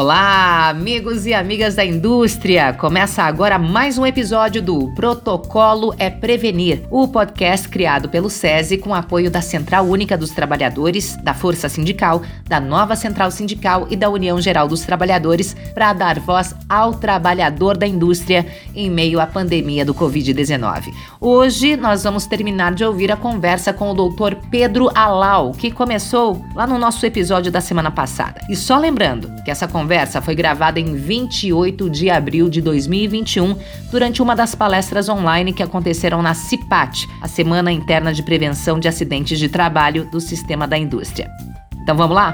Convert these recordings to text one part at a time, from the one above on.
Olá, amigos e amigas da indústria! Começa agora mais um episódio do Protocolo é Prevenir, o podcast criado pelo SESI com apoio da Central Única dos Trabalhadores, da Força Sindical, da Nova Central Sindical e da União Geral dos Trabalhadores para dar voz ao trabalhador da indústria em meio à pandemia do Covid-19. Hoje nós vamos terminar de ouvir a conversa com o doutor Pedro Alau, que começou lá no nosso episódio da semana passada. E só lembrando que essa conversa foi gravada em 28 de abril de 2021, durante uma das palestras online que aconteceram na CIPAT, a Semana Interna de Prevenção de Acidentes de Trabalho do Sistema da Indústria. Então vamos lá?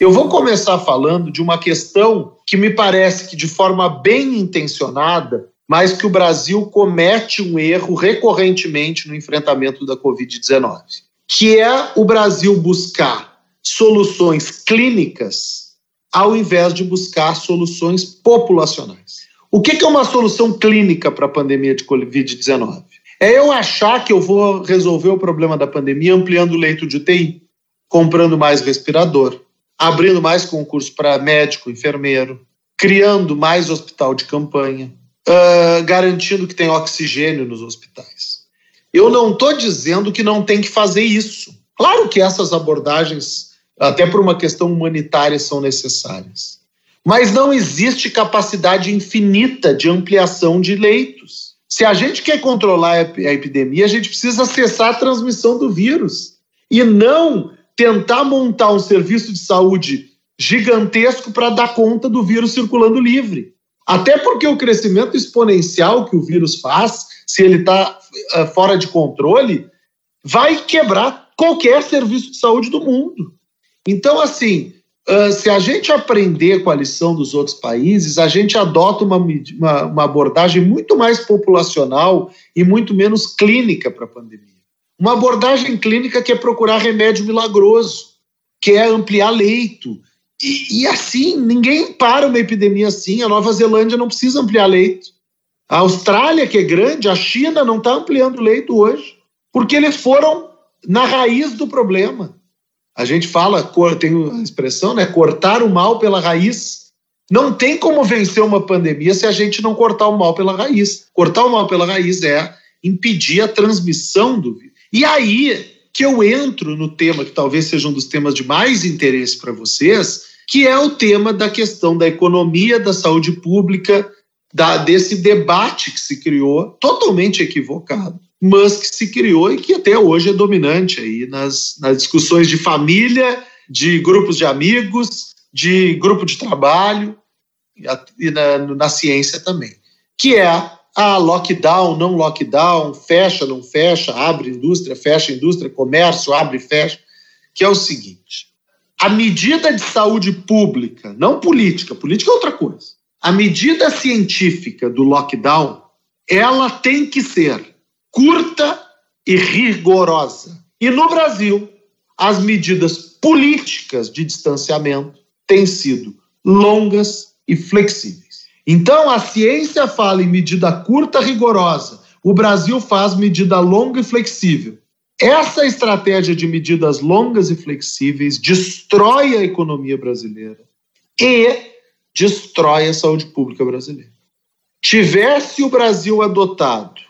Eu vou começar falando de uma questão que me parece que, de forma bem intencionada, mas que o Brasil comete um erro recorrentemente no enfrentamento da Covid-19, que é o Brasil buscar soluções clínicas ao invés de buscar soluções populacionais. O que é uma solução clínica para a pandemia de Covid-19? É eu achar que eu vou resolver o problema da pandemia ampliando o leito de UTI, comprando mais respirador, abrindo mais concurso para médico, enfermeiro, criando mais hospital de campanha, uh, garantindo que tem oxigênio nos hospitais. Eu não estou dizendo que não tem que fazer isso. Claro que essas abordagens até por uma questão humanitária, são necessárias. Mas não existe capacidade infinita de ampliação de leitos. Se a gente quer controlar a epidemia, a gente precisa cessar a transmissão do vírus e não tentar montar um serviço de saúde gigantesco para dar conta do vírus circulando livre. Até porque o crescimento exponencial que o vírus faz, se ele está eh, fora de controle, vai quebrar qualquer serviço de saúde do mundo. Então, assim, se a gente aprender com a lição dos outros países, a gente adota uma, uma, uma abordagem muito mais populacional e muito menos clínica para a pandemia. Uma abordagem clínica que é procurar remédio milagroso, que é ampliar leito. E, e assim, ninguém para uma epidemia assim. A Nova Zelândia não precisa ampliar leito. A Austrália, que é grande, a China não está ampliando leito hoje, porque eles foram na raiz do problema. A gente fala, tem a expressão, né? Cortar o mal pela raiz. Não tem como vencer uma pandemia se a gente não cortar o mal pela raiz. Cortar o mal pela raiz é impedir a transmissão do vírus. E aí que eu entro no tema que talvez seja um dos temas de mais interesse para vocês, que é o tema da questão da economia, da saúde pública, da, desse debate que se criou, totalmente equivocado, mas que se criou e que até hoje é dominante aí nas, nas discussões de família, de grupos de amigos, de grupo de trabalho e na, na ciência também, que é a lockdown, não lockdown, fecha, não fecha, abre indústria, fecha indústria, comércio, abre fecha, que é o seguinte: a medida de saúde pública, não política, política é outra coisa. A medida científica do lockdown, ela tem que ser curta e rigorosa. E no Brasil, as medidas políticas de distanciamento têm sido longas e flexíveis. Então, a ciência fala em medida curta, rigorosa. O Brasil faz medida longa e flexível. Essa estratégia de medidas longas e flexíveis destrói a economia brasileira e destrói a saúde pública brasileira. Tivesse o Brasil adotado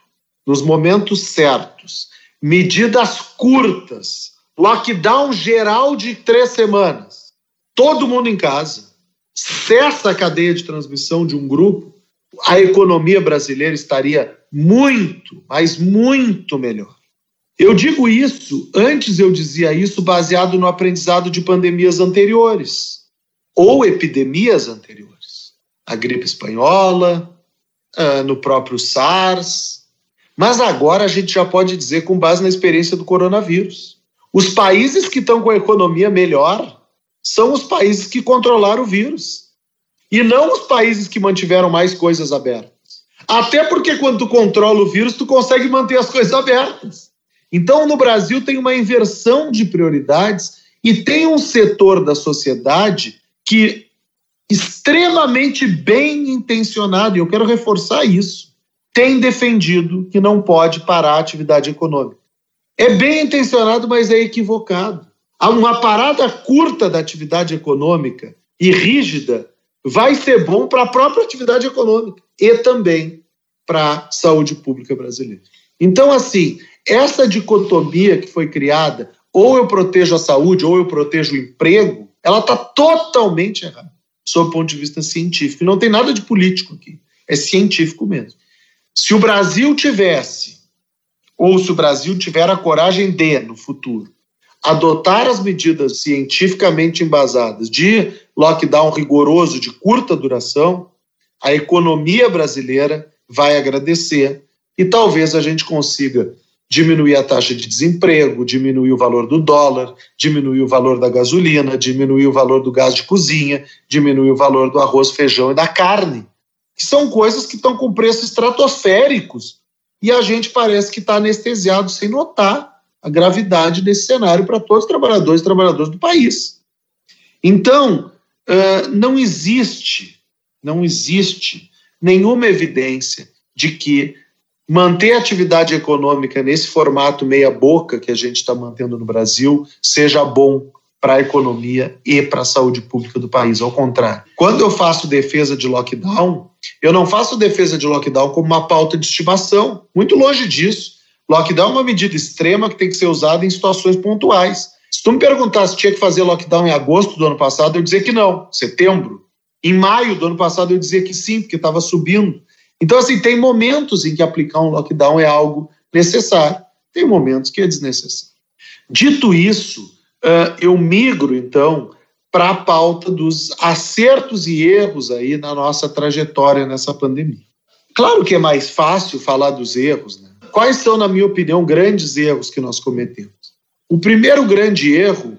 nos momentos certos, medidas curtas, lockdown geral de três semanas, todo mundo em casa, cessa a cadeia de transmissão de um grupo, a economia brasileira estaria muito, mas muito melhor. Eu digo isso, antes eu dizia isso baseado no aprendizado de pandemias anteriores ou epidemias anteriores. A gripe espanhola, ah, no próprio SARS, mas agora a gente já pode dizer, com base na experiência do coronavírus, os países que estão com a economia melhor são os países que controlaram o vírus. E não os países que mantiveram mais coisas abertas. Até porque quando tu controla o vírus, tu consegue manter as coisas abertas. Então, no Brasil tem uma inversão de prioridades e tem um setor da sociedade que extremamente bem intencionado, e eu quero reforçar isso, tem defendido que não pode parar a atividade econômica. É bem intencionado, mas é equivocado. uma parada curta da atividade econômica e rígida vai ser bom para a própria atividade econômica e também para a saúde pública brasileira. Então, assim, essa dicotomia que foi criada, ou eu protejo a saúde ou eu protejo o emprego, ela está totalmente errada, sob o ponto de vista científico. Não tem nada de político aqui, é científico mesmo. Se o Brasil tivesse, ou se o Brasil tiver a coragem de, no futuro, adotar as medidas cientificamente embasadas de lockdown rigoroso de curta duração, a economia brasileira vai agradecer e talvez a gente consiga diminuir a taxa de desemprego, diminuir o valor do dólar, diminuir o valor da gasolina, diminuir o valor do gás de cozinha, diminuir o valor do arroz, feijão e da carne, que são coisas que estão com preços estratosféricos e a gente parece que está anestesiado sem notar a gravidade desse cenário para todos os trabalhadores e trabalhadoras do país. Então, não existe, não existe nenhuma evidência de que manter a atividade econômica nesse formato meia-boca que a gente está mantendo no Brasil seja bom para a economia e para a saúde pública do país. Ao contrário, quando eu faço defesa de lockdown, eu não faço defesa de lockdown como uma pauta de estimação, muito longe disso. Lockdown é uma medida extrema que tem que ser usada em situações pontuais. Se tu me perguntasse se tinha que fazer lockdown em agosto do ano passado, eu dizer que não, setembro. Em maio do ano passado, eu dizia que sim, porque estava subindo. Então, assim, tem momentos em que aplicar um lockdown é algo necessário, tem momentos que é desnecessário. Dito isso, eu migro, então, para a pauta dos acertos e erros aí na nossa trajetória nessa pandemia. Claro que é mais fácil falar dos erros, né? Quais são, na minha opinião, grandes erros que nós cometemos? O primeiro grande erro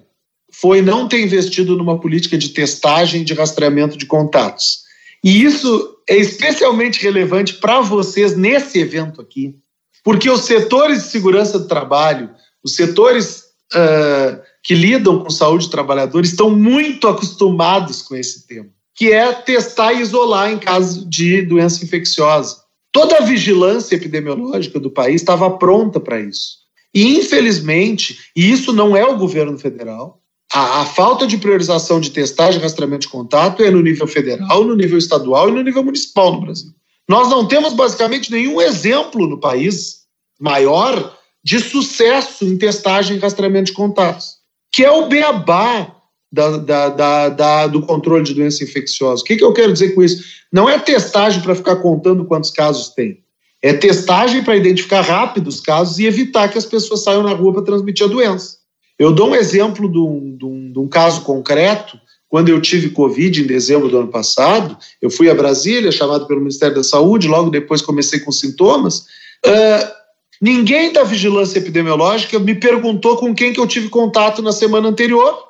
foi não ter investido numa política de testagem e de rastreamento de contatos. E isso é especialmente relevante para vocês nesse evento aqui, porque os setores de segurança do trabalho, os setores uh, que lidam com saúde do trabalhador, estão muito acostumados com esse tema, que é testar e isolar em caso de doença infecciosa. Toda a vigilância epidemiológica do país estava pronta para isso. E, infelizmente, e isso não é o governo federal, a, a, falta de priorização de testagem e rastreamento de contato é no nível federal, no nível estadual e no nível municipal no Brasil. Nós não temos basicamente nenhum exemplo no país maior de sucesso em testagem e rastreamento de contatos, que é o beabá da, da, da, da, do controle de doença infecciosa. O que, que eu quero dizer com isso? Não é testagem para ficar contando quantos casos tem. É testagem para identificar rápido os casos e evitar que as pessoas saiam na rua para transmitir a doença. Eu dou um exemplo de um, de, um, de um, caso concreto. Quando eu tive Covid em dezembro do ano passado, eu fui a Brasília, chamado pelo Ministério da Saúde, logo depois comecei com sintomas. Uh, ninguém da vigilância epidemiológica me perguntou com quem que eu tive contato na semana anterior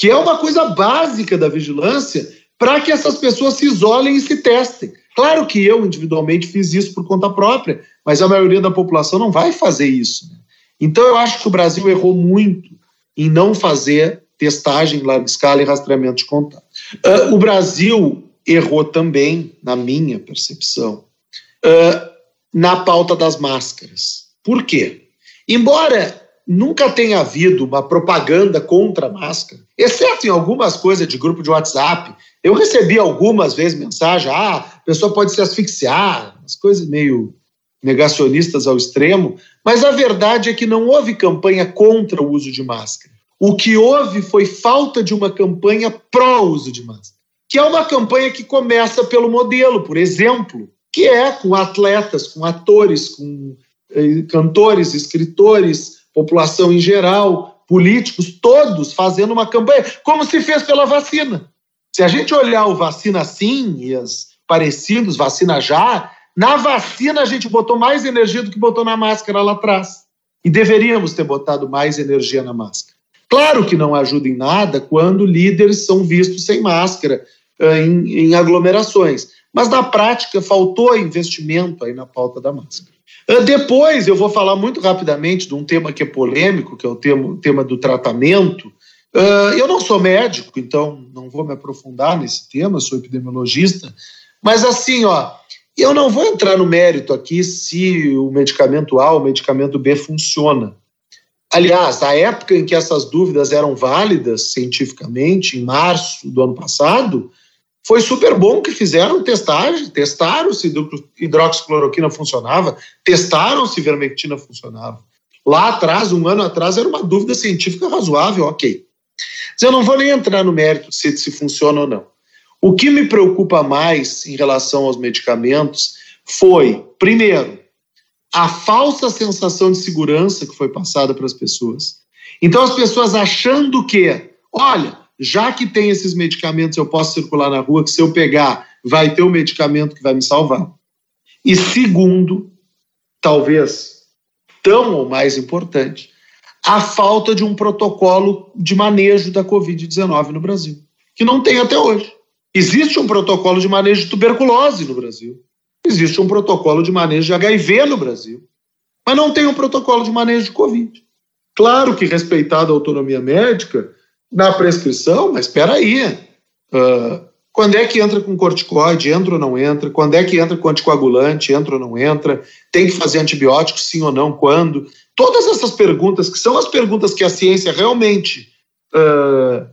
que é uma coisa básica da vigilância para que essas pessoas se isolem e se testem. Claro que eu, individualmente, fiz isso por conta própria, mas a maioria da população não vai fazer isso. Né? Então, eu acho que o Brasil errou muito em não fazer testagem em larga escala e rastreamento de contato. Uh, o Brasil errou também, na minha percepção, uh, na pauta das máscaras. Por quê? Embora nunca tem havido uma propaganda contra a máscara, exceto em algumas coisas de grupo de WhatsApp. Eu recebi algumas vezes mensagem: ah, a pessoa pode se asfixiar, as coisas meio negacionistas ao extremo, mas a verdade é que não houve campanha contra o uso de máscara. O que houve foi falta de uma campanha pró-uso de máscara, que é uma campanha que começa pelo modelo, por exemplo, que é com atletas, com atores, com eh, cantores, escritores, população em geral, políticos, todos fazendo uma campanha, como se fez pela vacina. Se a gente olhar o vacina sim e as parecidos, vacina já, na vacina a gente botou mais energia do que botou na máscara lá atrás. E deveríamos ter botado mais energia na máscara. Claro que não ajuda em nada quando líderes são vistos sem máscara uh, em, em aglomerações. Mas na prática faltou investimento aí na pauta da máscara. Ah, depois eu vou falar muito rapidamente de um tema que é polêmico, que é o tema, tema do tratamento. Ah, eu não sou médico, então não vou me aprofundar nesse tema, sou epidemiologista, mas assim, ó, eu não vou entrar no mérito aqui se o medicamento A ou o medicamento B funciona. Aliás, a época em que essas dúvidas eram válidas cientificamente, em março do ano passado, foi super bom que fizeram testagem, testaram se hidroxicloroquina funcionava, testaram se vermectina funcionava. Lá atrás, um ano atrás, era uma dúvida científica razoável, ok. Mas eu não vou nem entrar no mérito se, se funciona ou não. O que me preocupa mais em relação aos medicamentos foi, primeiro, a falsa sensação de segurança que foi passada para as pessoas. Então, as pessoas achando que, olha, já que tem esses medicamentos, eu posso circular na rua, que se eu pegar, vai ter o um medicamento que vai me salvar. E segundo, talvez tão ou mais importante, a falta de um protocolo de manejo da Covid-19 no Brasil, que não tem até hoje. Existe um protocolo de manejo de tuberculose no Brasil. Existe um protocolo de manejo de HIV no Brasil, mas não tem um protocolo de manejo de Covid. Claro que respeitada a autonomia médica na prescrição, mas espera aí. Uh, quando é que entra com corticoide, entra ou não entra? Quando é que entra com anticoagulante, entra ou não entra? Tem que fazer antibiótico, sim ou não? Quando? Todas essas perguntas, que são as perguntas que a ciência realmente uh,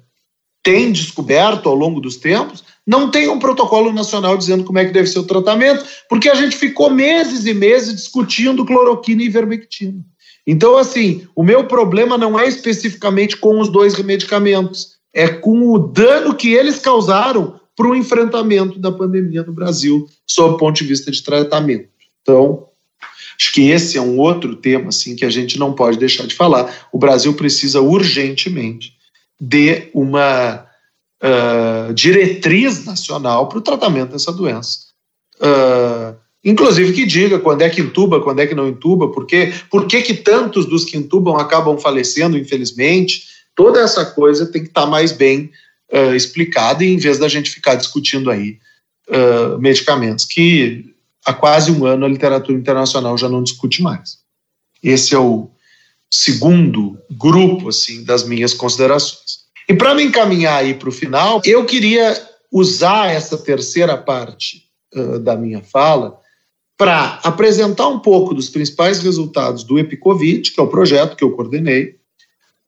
tem descoberto ao longo dos tempos, não tem um protocolo nacional dizendo como é que deve ser o tratamento, porque a gente ficou meses e meses discutindo cloroquina e ivermectina. Então, assim, o meu problema não é especificamente com os dois medicamentos, é com o dano que eles causaram para o enfrentamento da pandemia no Brasil, sob o ponto de vista de tratamento. Então, acho que esse é um outro tema assim que a gente não pode deixar de falar. O Brasil precisa urgentemente de uma uh, diretriz nacional para o tratamento dessa doença. Uh, inclusive que diga quando é que intuba, quando é que não intuba, por quê, por que, que tantos dos que intubam acabam falecendo, infelizmente. Toda essa coisa tem que estar tá mais bem uh, explicada em vez da gente ficar discutindo aí medicamentos que há quase um ano a literatura internacional já não discute mais. Esse é o, segundo grupo assim das minhas considerações. E para me encaminhar aí para o final, eu queria usar essa terceira parte uh, da minha fala para apresentar um pouco dos principais resultados do Epicovid, que é o projeto que eu coordenei,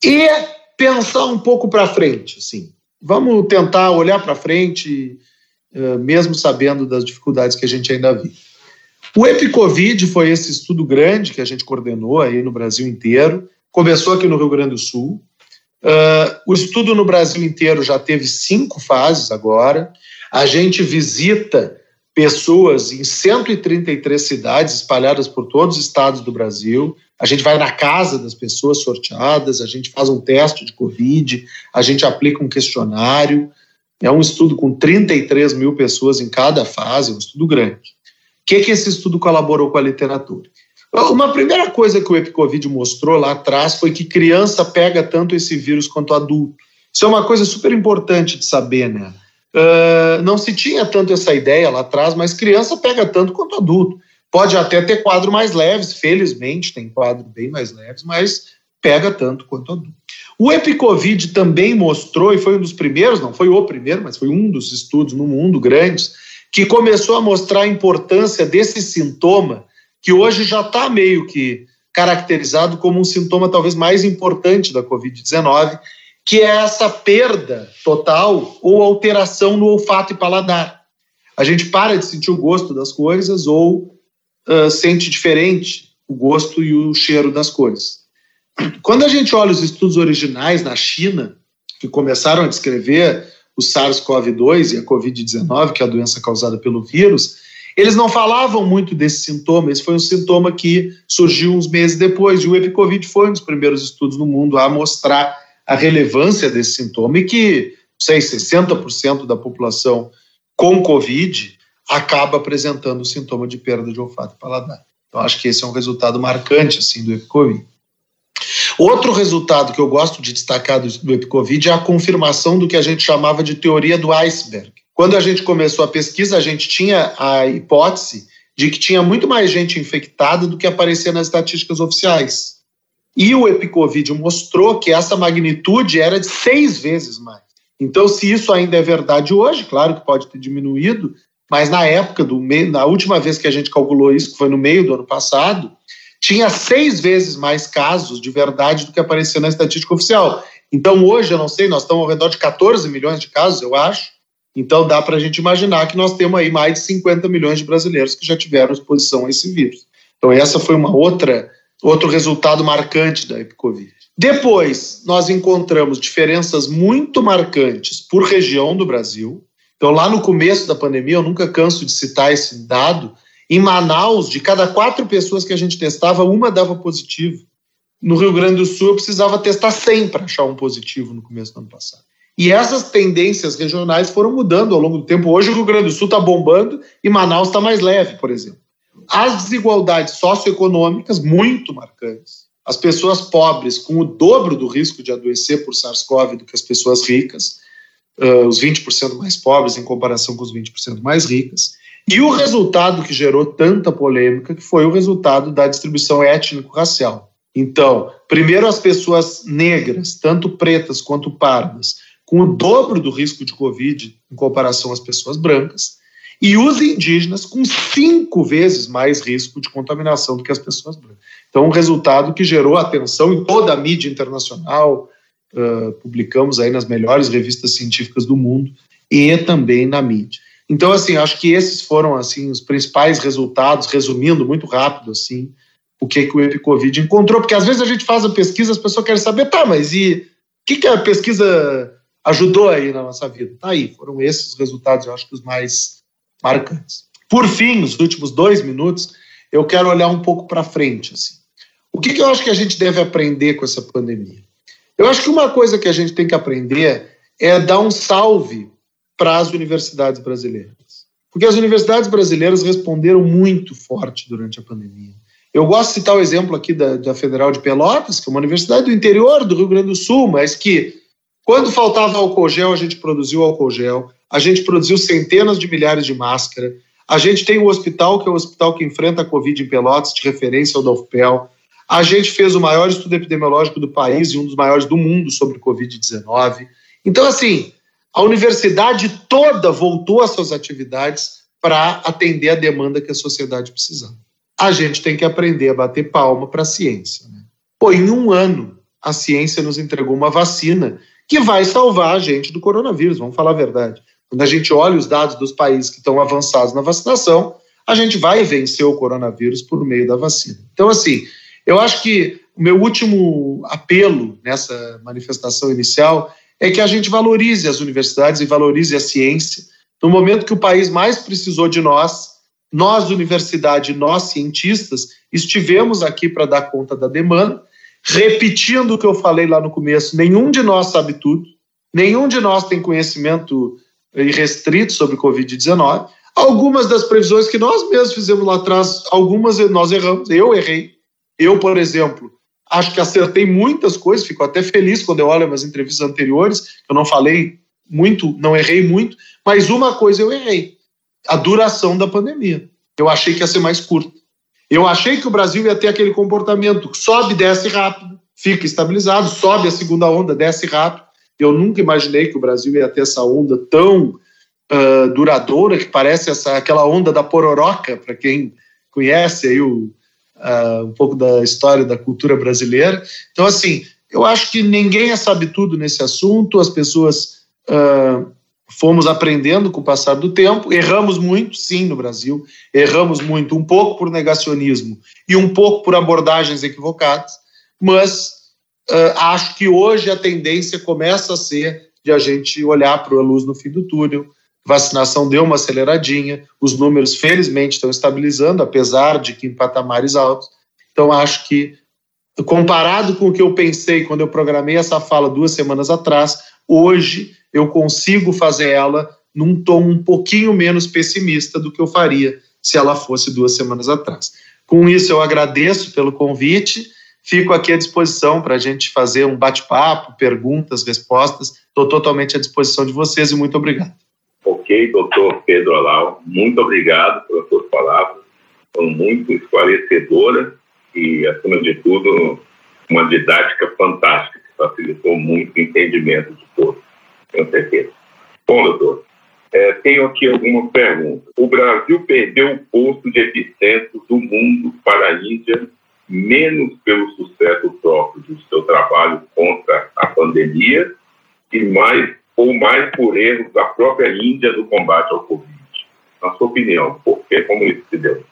e pensar um pouco para frente, assim. Vamos tentar olhar para frente, uh, mesmo sabendo das dificuldades que a gente ainda vive. O EpiCovid foi esse estudo grande que a gente coordenou aí no Brasil inteiro. Começou aqui no Rio Grande do Sul. Uh, o estudo no Brasil inteiro já teve cinco fases agora. A gente visita pessoas em 133 cidades espalhadas por todos os estados do Brasil. A gente vai na casa das pessoas sorteadas, a gente faz um teste de Covid, a gente aplica um questionário. É um estudo com 33 mil pessoas em cada fase, é um estudo grande que, que esse estudo colaborou com a literatura? Uma primeira coisa que o EpiCovid mostrou lá atrás foi que criança pega tanto esse vírus quanto adulto. Isso é uma coisa super importante de saber, né? Uh, não se tinha tanto essa ideia lá atrás, mas criança pega tanto quanto adulto. Pode até ter quadros mais leves, felizmente tem quadros bem mais leves, mas pega tanto quanto adulto. O EpiCovid também mostrou, e foi um dos primeiros, não foi o primeiro, mas foi um dos estudos no mundo grandes, que começou a mostrar a importância desse sintoma, que hoje já está meio que caracterizado como um sintoma talvez mais importante da Covid-19, que é essa perda total ou alteração no olfato e paladar. A gente para de sentir o gosto das coisas ou uh, sente diferente o gosto e o cheiro das coisas. Quando a gente olha os estudos originais na China, que começaram a descrever o SARS-CoV-2 e a Covid-19, que é a doença causada pelo vírus, eles não falavam muito desse sintoma. Esse foi um sintoma que surgiu uns meses depois. E o EpiCovid foi um dos primeiros estudos no mundo a mostrar a relevância desse sintoma e que, sei, 60% da população com Covid acaba apresentando o sintoma de perda de olfato e paladar. Então, acho que esse é um resultado marcante assim, do EpiCovid. Outro resultado que eu gosto de destacar do, do EpiCovid é a confirmação do que a gente chamava de teoria do iceberg. Quando a gente começou a pesquisa, a gente tinha a hipótese de que tinha muito mais gente infectada do que aparecia nas estatísticas oficiais. E o EpiCovid mostrou que essa magnitude era de seis vezes mais. Então, se isso ainda é verdade hoje, claro que pode ter diminuído, mas na época do na última vez que a gente calculou isso, que foi no meio do ano passado, tinha seis vezes mais casos de verdade do que aparecia na estatística oficial. Então, hoje, eu não sei, nós estamos ao redor de 14 milhões de casos, eu acho. Então, dá para a gente imaginar que nós temos aí mais de 50 milhões de brasileiros que já tiveram exposição a esse vírus. Então, essa foi uma outra outro resultado marcante da Epicovid. Depois, nós encontramos diferenças muito marcantes por região do Brasil. Então, lá no começo da pandemia, eu nunca canso de citar esse dado, em Manaus, de cada quatro pessoas que a gente testava, uma dava positivo. No Rio Grande do Sul, eu precisava testar 100 para achar um positivo no começo do ano passado. E essas tendências regionais foram mudando ao longo do tempo. Hoje, o Rio Grande do Sul está bombando e Manaus está mais leve, por exemplo. As desigualdades socioeconômicas, muito marcantes. As pessoas pobres com o dobro do risco de adoecer por SARS-CoV do que as pessoas ricas, uh, os 20% mais pobres em comparação com os 20% mais ricas. E o resultado que gerou tanta polêmica, que foi o resultado da distribuição étnico-racial. Então, primeiro as pessoas negras, tanto pretas quanto pardas, com o dobro do risco de Covid em comparação às pessoas brancas, e os indígenas com cinco vezes mais risco de contaminação do que as pessoas brancas. Então, um resultado que gerou atenção em toda a mídia internacional, uh, publicamos aí nas melhores revistas científicas do mundo e também na mídia. Então, assim, acho que esses foram assim os principais resultados, resumindo muito rápido assim, o que que o Epicovid encontrou, porque às vezes a gente faz a pesquisa, as pessoas querem saber, tá, mas e o que que a pesquisa ajudou aí na nossa vida? Tá aí, foram esses os resultados, eu acho que os mais marcantes. Por fim, nos últimos dois minutos, eu quero olhar um pouco para frente, assim. O que que eu acho que a gente deve aprender com essa pandemia? Eu acho que uma coisa que a gente tem que aprender é dar um salve para as universidades brasileiras. Porque as universidades brasileiras responderam muito forte durante a pandemia. Eu gosto de citar o exemplo aqui da, da Federal de Pelotas, que é uma universidade do interior do Rio Grande do Sul, mas que, quando faltava álcool gel, a gente produziu álcool gel, a gente produziu centenas de milhares de máscaras, a gente tem o hospital, que é o hospital que enfrenta a Covid em Pelotas, de referência ao da a gente fez o maior estudo epidemiológico do país e um dos maiores do mundo sobre Covid-19. Então, assim, a universidade toda voltou às suas atividades para atender a demanda que a sociedade precisava. A gente tem que aprender a bater palma para a ciência. Né? Pô, em um ano, a ciência nos entregou uma vacina que vai salvar a gente do coronavírus, vamos falar a verdade. Quando a gente olha os dados dos países que estão avançados na vacinação, a gente vai vencer o coronavírus por meio da vacina. Então, assim, eu acho que o meu último apelo nessa manifestação inicial é que a gente valorize as universidades e valorize a ciência. No momento que o país mais precisou de nós, nós, universidade, nós, cientistas, estivemos aqui para dar conta da demanda. Repetindo o que eu falei lá no começo, nenhum de nós sabe tudo, nenhum de nós tem conhecimento irrestrito sobre Covid-19. Algumas das previsões que nós mesmos fizemos lá atrás, algumas nós erramos, eu errei. Eu, por exemplo, Acho que acertei muitas coisas, fico até feliz quando eu olho minhas entrevistas anteriores, eu não falei muito, não errei muito, mas uma coisa eu errei: a duração da pandemia. Eu achei que ia ser mais curta. Eu achei que o Brasil ia ter aquele comportamento: sobe, desce rápido, fica estabilizado, sobe a segunda onda, desce rápido. Eu nunca imaginei que o Brasil ia ter essa onda tão uh, duradoura, que parece essa, aquela onda da pororoca, para quem conhece aí o, uh, um pouco da história da cultura brasileira. Então, assim, eu acho que ninguém sabe tudo nesse assunto, as pessoas uh, fomos aprendendo com o passar do tempo, erramos muito, sim, no Brasil, erramos muito, um pouco por negacionismo e um pouco por abordagens equivocadas, mas uh, acho que hoje a tendência começa a ser de a gente olhar para a luz no fim do túnel, vacinação deu uma aceleradinha, os números felizmente estão estabilizando, apesar de que em patamares altos. Então, acho que, comparado com o que eu pensei quando eu programei essa fala duas semanas atrás, hoje eu consigo fazer ela num tom um pouquinho menos pessimista do que eu faria se ela fosse duas semanas atrás. Com isso, eu agradeço pelo convite, fico aqui à disposição para a gente fazer um bate-papo, perguntas, respostas. Estou totalmente à disposição de vocês e muito obrigado. Ok, doutor Pedro Alau, muito obrigado pelas suas palavras, foram muito esclarecedoras e, acima de tudo, uma didática fantástica que facilitou muito o entendimento de todos, tenho certeza. Bom, doutor, é, tenho aqui alguma pergunta. O Brasil perdeu o posto de epicentro do mundo para a Índia menos pelo sucesso próprio do seu trabalho contra a pandemia e mais ou mais por erros da própria Índia no combate ao Covid? Na sua opinião, por que como isso se deu?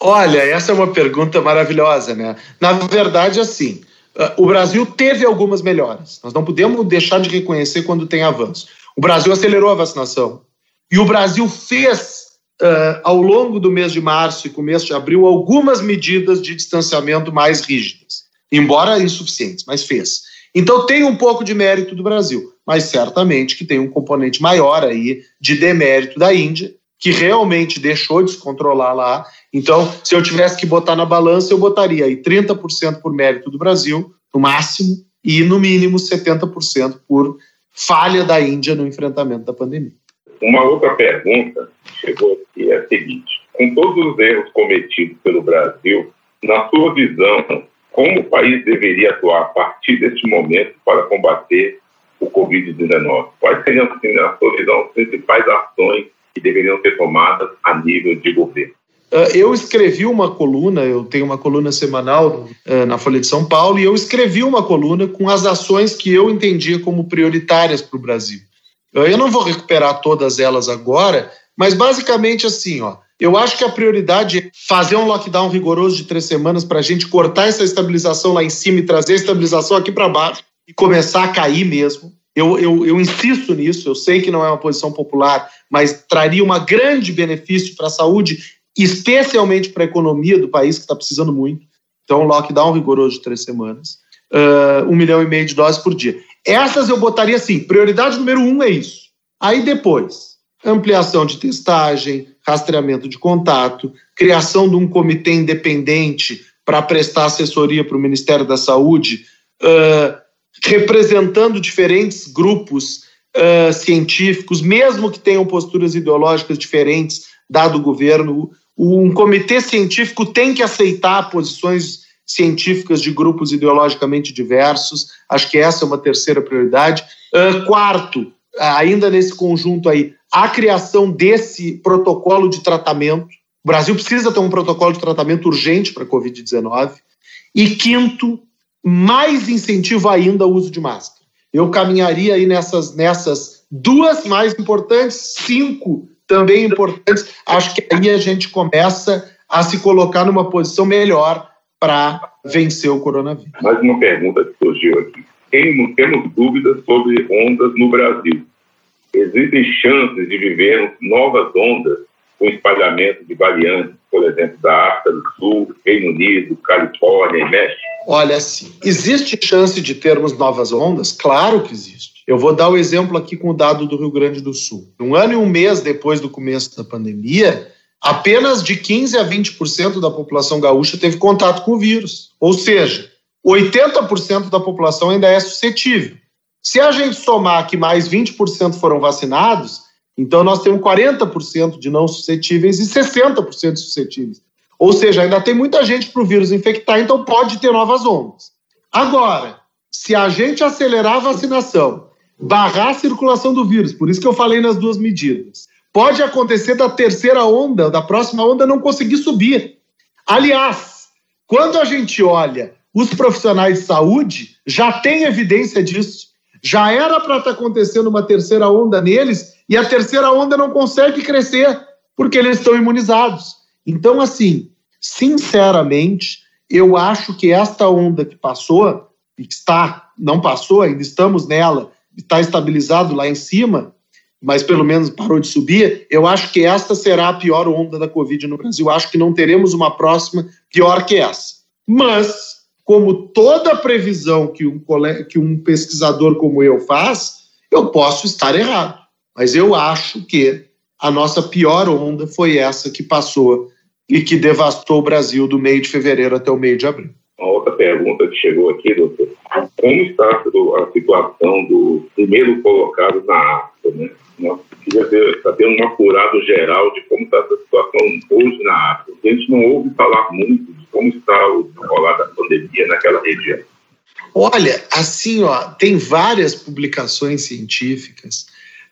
Olha, essa é uma pergunta maravilhosa, né? Na verdade, assim, ah, o Brasil teve algumas melhoras. Nós não podemos deixar de reconhecer quando tem avanço. O Brasil acelerou a vacinação. E o Brasil fez, uh, ao longo do mês de março e começo de abril, algumas medidas de distanciamento mais rígidas, embora insuficientes, mas fez. Então tem um pouco de mérito do Brasil, mas certamente que tem um componente maior aí de demérito da Índia, que realmente deixou de se controlar lá. Então, se eu tivesse que botar na balança, eu botaria aí 30% por mérito do Brasil, no máximo, e no mínimo 70% por falha da Índia no enfrentamento da pandemia. Uma outra pergunta chegou aqui é a seguinte: com todos os erros cometidos pelo Brasil, na sua visão, como o país deveria atuar a partir deste momento para combater o Covid-19? Quais seriam, assim, na sua visão, as principais ações que deveriam ser tomadas a nível de governo? Ah, eu escrevi uma coluna, eu tenho uma coluna semanal uh, na Folha de São Paulo, e eu escrevi uma coluna com as ações que eu entendia como prioritárias para o Brasil. Eu não vou recuperar todas elas agora, mas basicamente assim, ó. Eu acho que a prioridade é fazer um lockdown rigoroso de três semanas para a gente cortar essa estabilização lá em cima e trazer a estabilização aqui para baixo e começar a cair mesmo. Eu, eu, eu, insisto nisso, eu sei que não é uma posição popular, mas traria um grande benefício para a saúde, especialmente para a economia do país, que está precisando muito. Então, um lockdown rigoroso de três semanas, uh, um milhão e meio de doses por dia. Essas eu botaria assim: prioridade número um é isso. Aí depois, ampliação de testagem, rastreamento de contato, criação de um comitê independente para prestar assessoria para o Ministério da Saúde, uh, representando diferentes grupos uh, científicos, mesmo que tenham posturas ideológicas diferentes, dado o governo. Um comitê científico tem que aceitar posições científicas de grupos ideologicamente diversos. Acho que essa é uma terceira prioridade. Uh, quarto, ainda nesse conjunto aí, a criação desse protocolo de tratamento. O Brasil precisa ter um protocolo de tratamento urgente para a Covid-19. E quinto, mais incentivo ainda ao uso de máscara. Eu caminharia aí nessas, nessas duas mais importantes, cinco também importantes. Acho que aí a gente começa a se colocar numa posição melhor para vencer o coronavírus. Mais uma pergunta que surgiu aqui. Temos, temos dúvidas sobre ondas no Brasil. Existem chances de vivermos novas ondas com espalhamento de variantes, por exemplo, da África do Sul, Reino Unido, Califórnia e México? Olha, sim. Existe chance de termos novas ondas? Claro que existe. Eu vou dar o um exemplo aqui com o dado do Rio Grande do Sul. Um ano e um mês depois do começo da pandemia, apenas de 15 a 20% da população gaúcha teve contato com o vírus. Ou seja, 80% da população ainda é suscetível. Se a gente somar que mais 20% foram vacinados, então nós temos 40% de não suscetíveis e 60% suscetíveis. Ou seja, ainda tem muita gente para o vírus infectar, então pode ter novas ondas. Agora, se a gente acelerar a vacinação, barrar a circulação do vírus, por isso que eu falei nas duas medidas, Pode acontecer da terceira onda, da próxima onda, não conseguir subir. Aliás, quando a gente olha os profissionais de saúde, já tem evidência disso. Já era para estar tá acontecendo uma terceira onda neles e a terceira onda não consegue crescer porque eles estão imunizados. Então, assim, sinceramente, eu acho que esta onda que passou, e que está, não passou, ainda estamos nela, está estabilizado lá em cima, mas pelo menos parou de subir, eu acho que esta será a pior onda da Covid no Brasil. Acho que não teremos uma próxima pior que essa. Mas, como toda previsão que um, que um pesquisador como eu faz, eu posso estar errado. Mas eu acho que a nossa pior onda foi essa que passou e que devastou o Brasil do meio de fevereiro até o meio de abril. Uma outra pergunta que chegou aqui, doutor. Como está a situação do primeiro colocado na África, né? Queria tendo um apurado geral de como está a situação hoje na África. A gente não ouve falar muito de como está o desenrolar da pandemia naquela região. Olha, assim, ó, tem várias publicações científicas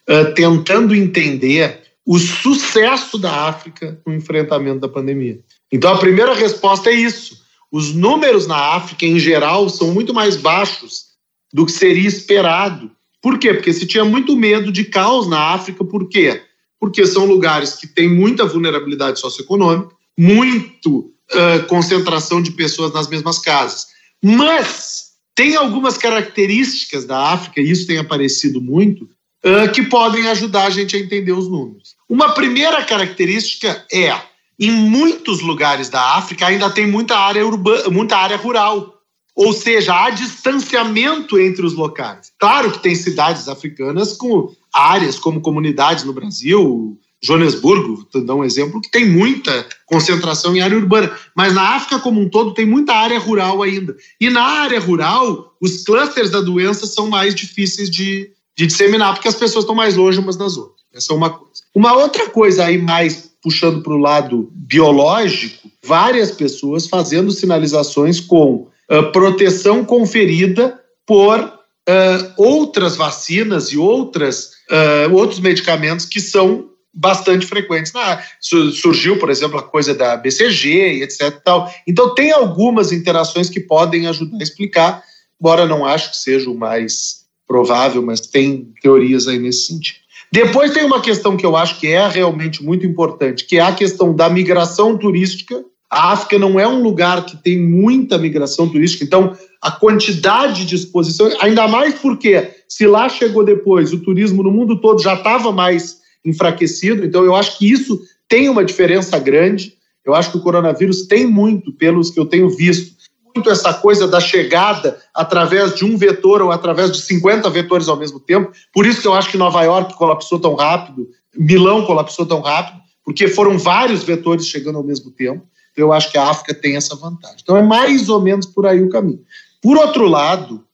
uh, tentando entender o sucesso da África no enfrentamento da pandemia. Então, a primeira resposta é isso. Os números na África, em geral, são muito mais baixos do que seria esperado. Por quê? Porque se tinha muito medo de caos na África. Por quê? Porque são lugares que têm muita vulnerabilidade socioeconômica, muito uh, concentração de pessoas nas mesmas casas. Mas tem algumas características da África, e isso tem aparecido muito, uh, que podem ajudar a gente a entender os números. Uma primeira característica é, em muitos lugares da África ainda tem muita área urbana, muita área rural. Ou seja, há distanciamento entre os locais. Claro que tem cidades africanas com áreas como comunidades no Brasil, Joanesburgo, dar um exemplo, que tem muita concentração em área urbana, mas na África como um todo tem muita área rural ainda. E na área rural, os clusters da doença são mais difíceis de, de disseminar, porque as pessoas estão mais longe umas das outras. Essa é uma coisa. Uma outra coisa aí, mais puxando para o lado biológico, várias pessoas fazendo sinalizações com uh, proteção conferida por uh, outras vacinas e outras, uh, outros medicamentos que são bastante frequentes. Na, surgiu, por exemplo, a coisa da BCG e etc. Tal. Então, tem algumas interações que podem ajudar a explicar, embora não acho que seja o mais provável, mas tem teorias aí nesse sentido. Depois tem uma questão que eu acho que é realmente muito importante, que é a questão da migração turística. A África não é um lugar que tem muita migração turística, então a quantidade de exposição, ainda mais porque se lá chegou depois, o turismo no mundo todo já estava mais enfraquecido. Então, eu acho que isso tem uma diferença grande. Eu acho que o coronavírus tem muito, pelos que eu tenho visto, muito essa coisa da chegada através de um vetor ou através de 50 vetores ao mesmo tempo. Por isso que eu acho que Nova York colapsou tão rápido, Milão colapsou tão rápido, porque foram vários vetores chegando ao mesmo tempo. Então, eu acho que a África tem essa vantagem. Então, é mais ou menos por aí o caminho. Por outro lado,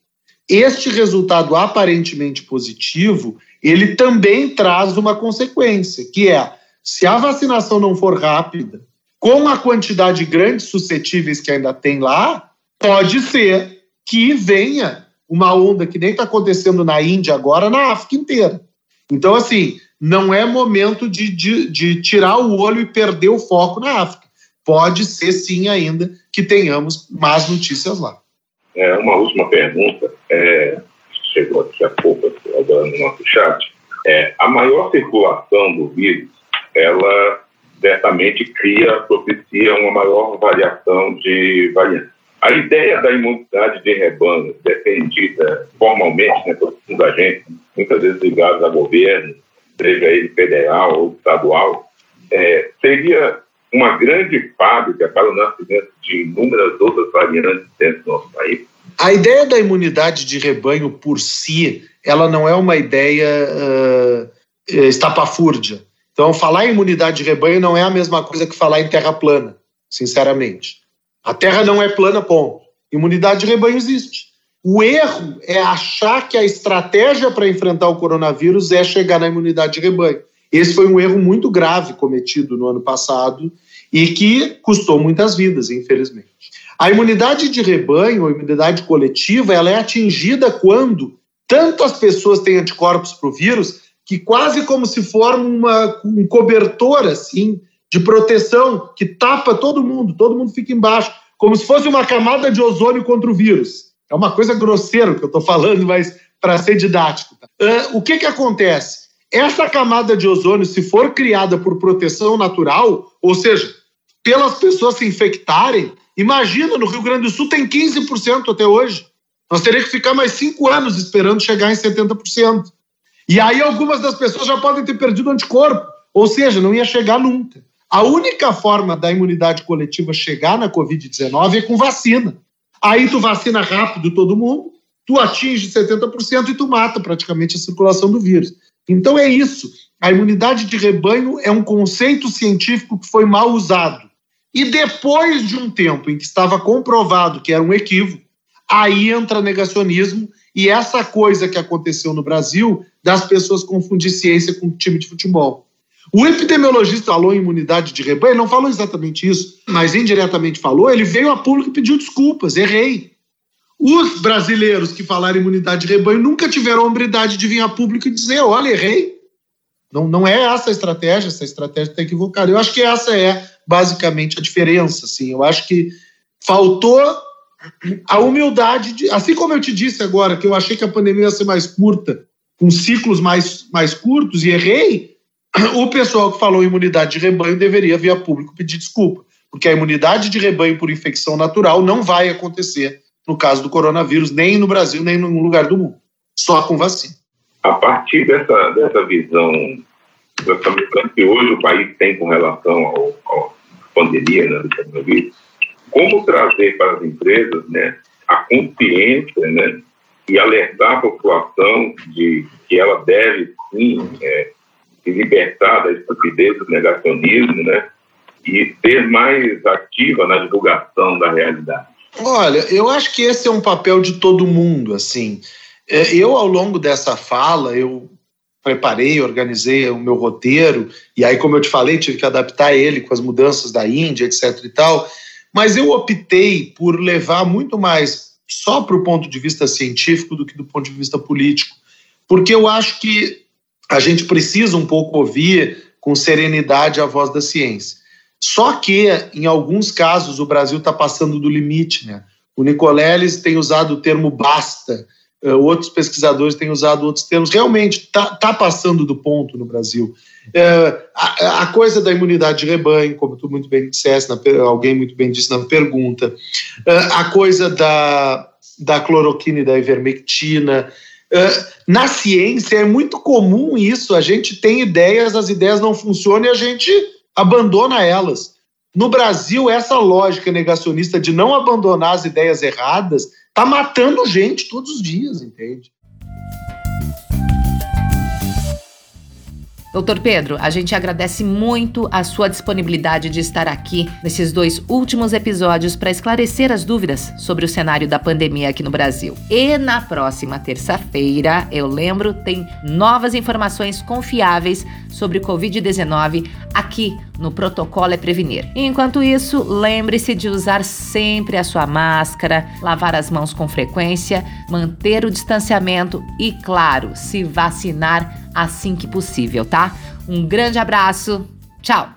este resultado aparentemente positivo, ele também traz uma consequência, que é se a vacinação não for rápida, com a quantidade grande de suscetíveis que ainda tem lá, pode ser que venha uma onda que nem está acontecendo na Índia agora, na África inteira. Então, assim, não é momento de, de, de tirar o olho e perder o foco na África. Pode ser, sim, ainda que tenhamos más notícias lá. É, uma última pergunta. É, chegou aqui a pouco agora no nosso chat, é, a maior circulação do vírus, ela certamente cria, propicia uma maior variação de variantes. A ideia da imunidade de rebanho, defendida formalmente né, por muita gente, muitas vezes ligada a governo, seja ele federal ou estadual, é, seria uma grande fábrica para o nascimento de inúmeras outras variantes dentro do nosso país? A ideia da imunidade de rebanho por si, ela não é uma ideia uh, estapafúrdia. Então, falar em imunidade de rebanho não é a mesma coisa que falar em terra plana, sinceramente. A terra não é plana, ponto. Imunidade de rebanho existe. O erro é achar que a estratégia para enfrentar o coronavírus é chegar na imunidade de rebanho. Esse foi um erro muito grave cometido no ano passado e que custou muitas vidas, infelizmente. A imunidade de rebanho, a imunidade coletiva, ela é atingida quando tanto as pessoas têm anticorpos para o vírus que quase como se forma uma, um cobertor assim de proteção que tapa todo mundo, todo mundo fica embaixo, como se fosse uma camada de ozônio contra o vírus. É uma coisa grosseira que eu estou falando, mas para ser didático. Uh, o que, que acontece? Essa camada de ozônio, se for criada por proteção natural, ou seja, pelas pessoas se infectarem, Imagina, no Rio Grande do Sul tem 15% até hoje. Nós teríamos que ficar mais cinco anos esperando chegar em 70%. E aí algumas das pessoas já podem ter perdido anticorpo, ou seja, não ia chegar nunca. A única forma da imunidade coletiva chegar na Covid-19 é com vacina. Aí tu vacina rápido todo mundo, tu atinge 70% e tu mata praticamente a circulação do vírus. Então é isso. A imunidade de rebanho é um conceito científico que foi mal usado. E depois de um tempo em que estava comprovado que era um equívoco, aí entra negacionismo e essa coisa que aconteceu no Brasil das pessoas confundir ciência com time de futebol. O epidemiologista falou em imunidade de rebanho, não falou exatamente isso, mas indiretamente falou, ele veio a público e pediu desculpas, errei. Os brasileiros que falaram imunidade de rebanho nunca tiveram a hombridade de vir a público e dizer, olha, errei. Não, não é essa a estratégia, essa estratégia está equivocada. Eu acho que essa é basicamente a diferença. Assim. Eu acho que faltou a humildade de, assim como eu te disse agora que eu achei que a pandemia ia ser mais curta, com ciclos mais, mais curtos e errei, o pessoal que falou imunidade de rebanho deveria via público pedir desculpa, porque a imunidade de rebanho por infecção natural não vai acontecer no caso do coronavírus, nem no Brasil, nem em nenhum lugar do mundo, só com vacina. A partir dessa, dessa visão, dessa visão que hoje o país tem com relação à pandemia né, do coronavírus, como trazer para as empresas né, a consciência né, e alertar a população de que ela deve, sim, é, se libertar da estupidez do negacionismo né, e ser mais ativa na divulgação da realidade. Olha, eu acho que esse é um papel de todo mundo, assim. É, eu, ao longo dessa fala, eu preparei, organizei o meu roteiro, e aí, como eu te falei, tive que adaptar ele com as mudanças da Índia, etc e tal, mas eu optei por levar muito mais só para o ponto de vista científico do que do ponto de vista político, porque eu acho que a gente precisa um pouco ouvir com serenidade a voz da ciência. Só que, em alguns casos, o Brasil está passando do limite. Né? O Nicoleles tem usado o termo basta, uh, outros pesquisadores têm usado outros termos. Realmente está tá passando do ponto no Brasil. Uh, a, a, coisa da imunidade de rebanho, como tu muito bem disseste, na, alguém muito bem disse na pergunta, uh, a coisa da, da cloroquina e da ivermectina. na ciência é muito comum isso, a gente tem ideias, as ideias não funcionam e a gente abandona elas. No Brasil, essa lógica negacionista de não abandonar as ideias erradas está matando gente todos os dias, entende? Doutor Pedro, a gente agradece muito a sua disponibilidade de estar aqui nesses dois últimos episódios para esclarecer as dúvidas sobre o cenário da pandemia aqui no Brasil. E na próxima terça-feira, eu lembro, tem novas informações confiáveis sobre o Covid-19 aqui no Protocolo é Prevenir. Enquanto isso, lembre-se de usar sempre a sua máscara, lavar as mãos com frequência, manter o distanciamento e, claro, se vacinar assim que possível, tá? Um grande abraço, tchau!